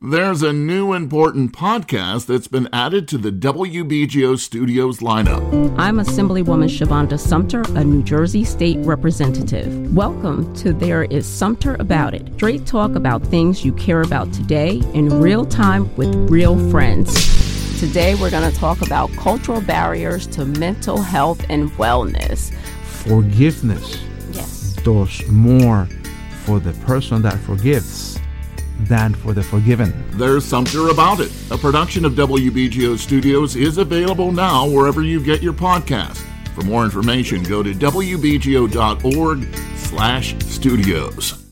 There's a new important podcast that's been added to the WBGO Studios lineup. I'm Assemblywoman Shavonda Sumter, a New Jersey state representative. Welcome to There Is Sumter About It. Straight talk about things you care about today in real time with real friends. Today we're going to talk about cultural barriers to mental health and wellness. Forgiveness Yes. does more for the person that forgives than for the forgiven. There's Sumter About It. A production of WBGO Studios is available now wherever you get your podcast. For more information, go to wbgo.org slash studios.